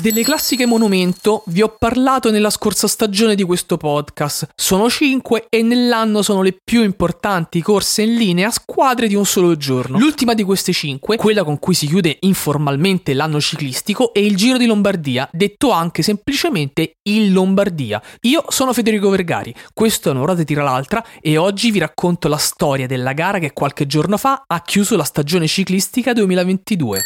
Delle classiche monumento vi ho parlato nella scorsa stagione di questo podcast. Sono 5 e nell'anno sono le più importanti corse in linea a squadre di un solo giorno. L'ultima di queste 5, quella con cui si chiude informalmente l'anno ciclistico, è il Giro di Lombardia, detto anche semplicemente il Lombardia. Io sono Federico Vergari, questo è Una ruota tira l'altra e oggi vi racconto la storia della gara che qualche giorno fa ha chiuso la stagione ciclistica 2022.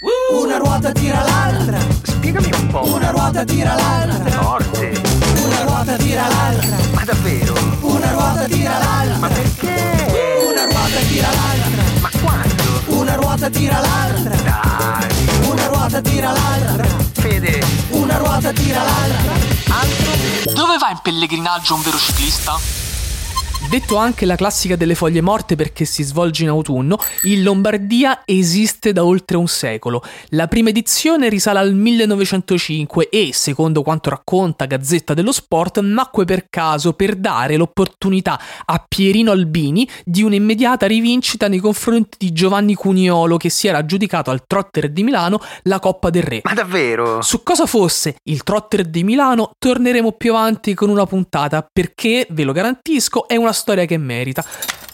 Una ruota tira l'altra. Spiegami un po'. Una ruota tira l'altra. Forte. Una ruota tira l'altra. Ma davvero? Una ruota tira l'altra. Ma perché? Una ruota tira l'altra. Ma quando? Una ruota tira l'altra. Dai. Una ruota tira l'altra. Fede. Una ruota tira l'altra. Altro? Dove va in pellegrinaggio un vero ciclista? Detto anche la classica delle foglie morte perché si svolge in autunno, il Lombardia esiste da oltre un secolo. La prima edizione risale al 1905 e, secondo quanto racconta Gazzetta dello Sport, nacque per caso per dare l'opportunità a Pierino Albini di un'immediata rivincita nei confronti di Giovanni Cuniolo che si era aggiudicato al Trotter di Milano la Coppa del Re. Ma davvero? Su cosa fosse il Trotter di Milano torneremo più avanti con una puntata perché, ve lo garantisco, è una storia che merita.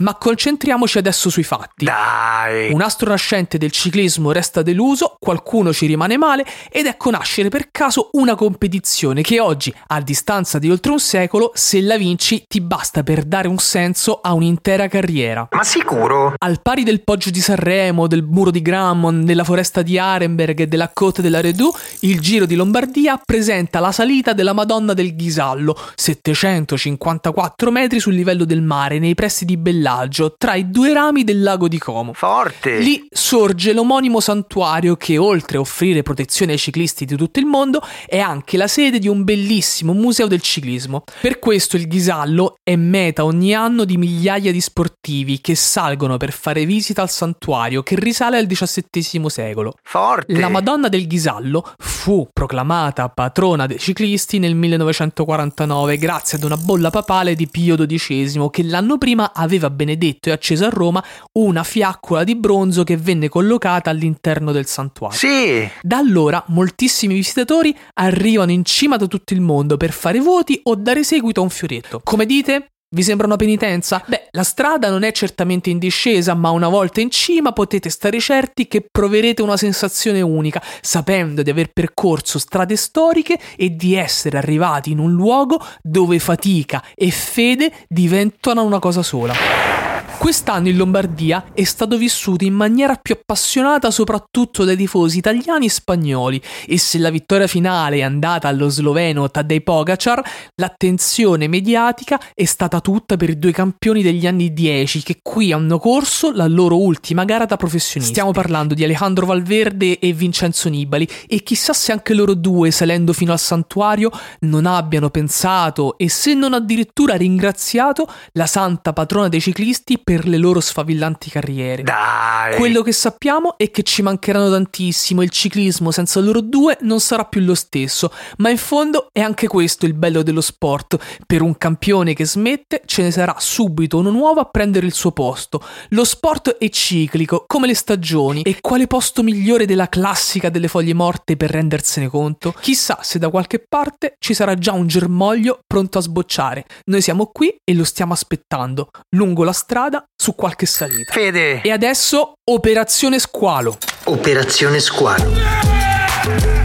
Ma concentriamoci adesso sui fatti. Dai. Un astro nascente del ciclismo resta deluso, qualcuno ci rimane male ed ecco nascere per caso una competizione che oggi, a distanza di oltre un secolo, se la vinci ti basta per dare un senso a un'intera carriera. Ma sicuro? Al pari del Poggio di Sanremo, del Muro di Grammon, della foresta di Arenberg e della Côte della Redou, il Giro di Lombardia presenta la salita della Madonna del Ghisallo, 754 metri sul livello del mare, nei pressi di Bellagio, tra i due rami del lago di Como. Forte. Lì sorge l'omonimo santuario che, oltre a offrire protezione ai ciclisti di tutto il mondo, è anche la sede di un bellissimo museo del ciclismo. Per questo il Ghisallo è meta ogni anno di migliaia di sportivi che salgono per fare visita al santuario che risale al XVII secolo. Forte. La Madonna del Ghisallo fu proclamata patrona dei ciclisti nel 1949 grazie ad una bolla papale di Pio XII che l'anno prima aveva benedetto e acceso a Roma una fiaccola di bronzo che venne collocata all'interno del santuario. Sì. Da allora moltissimi visitatori arrivano in cima da tutto il mondo per fare voti o dare seguito a un fioretto. Come dite? Vi sembra una penitenza? Beh, la strada non è certamente in discesa, ma una volta in cima potete stare certi che proverete una sensazione unica, sapendo di aver percorso strade storiche e di essere arrivati in un luogo dove fatica e fede diventano una cosa sola. Quest'anno in Lombardia è stato vissuto in maniera più appassionata soprattutto dai tifosi italiani e spagnoli e se la vittoria finale è andata allo sloveno Tadej Pogacar, l'attenzione mediatica è stata tutta per i due campioni degli anni 10 che qui hanno corso la loro ultima gara da professionisti. Stiamo parlando di Alejandro Valverde e Vincenzo Nibali e chissà se anche loro due salendo fino al santuario non abbiano pensato e se non addirittura ringraziato la santa patrona dei ciclisti per le loro sfavillanti carriere. Dai. Quello che sappiamo è che ci mancheranno tantissimo, il ciclismo senza loro due non sarà più lo stesso, ma in fondo è anche questo il bello dello sport. Per un campione che smette ce ne sarà subito uno nuovo a prendere il suo posto. Lo sport è ciclico, come le stagioni, e quale posto migliore della classica delle foglie morte per rendersene conto? Chissà se da qualche parte ci sarà già un germoglio pronto a sbocciare. Noi siamo qui e lo stiamo aspettando, lungo la strada, su qualche salita. Fede. E adesso Operazione Squalo. Operazione Squalo.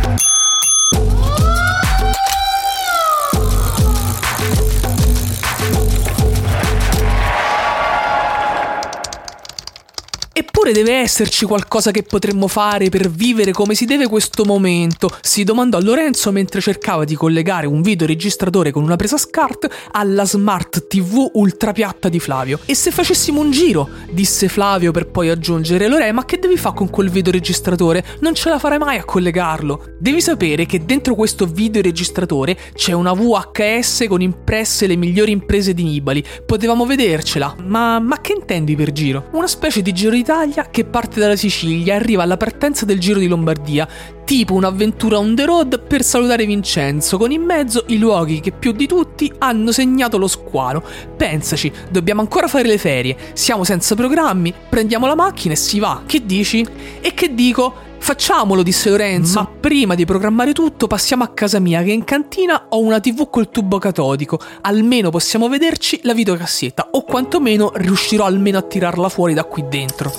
Eppure deve esserci qualcosa che potremmo fare per vivere come si deve questo momento, si domandò Lorenzo mentre cercava di collegare un videoregistratore con una presa SCART alla smart TV ultrapiatta di Flavio. E se facessimo un giro? disse Flavio per poi aggiungere Lore, ma che devi fare con quel videoregistratore? Non ce la farai mai a collegarlo. Devi sapere che dentro questo videoregistratore c'è una VHS con impresse le migliori imprese di Nibali. Potevamo vedercela. Ma, ma che intendi per giro? Una specie di giro d'Italia che parte dalla Sicilia e arriva alla partenza del Giro di Lombardia, tipo un'avventura on the road per salutare Vincenzo, con in mezzo i luoghi che più di tutti hanno segnato lo squalo. Pensaci, dobbiamo ancora fare le ferie, siamo senza programmi, prendiamo la macchina e si va. Che dici? E che dico? Facciamolo, disse Lorenzo. Ma prima di programmare tutto, passiamo a casa mia, che in cantina ho una TV col tubo catodico. Almeno possiamo vederci la videocassetta, o quantomeno riuscirò almeno a tirarla fuori da qui dentro.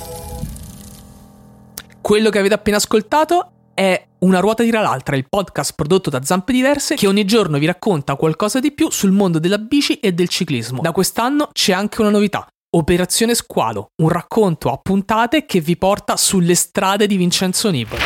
Quello che avete appena ascoltato è Una ruota tira l'altra, il podcast prodotto da Zampe Diverse che ogni giorno vi racconta qualcosa di più sul mondo della bici e del ciclismo. Da quest'anno c'è anche una novità. Operazione Squalo, un racconto a puntate che vi porta sulle strade di Vincenzo Nibali.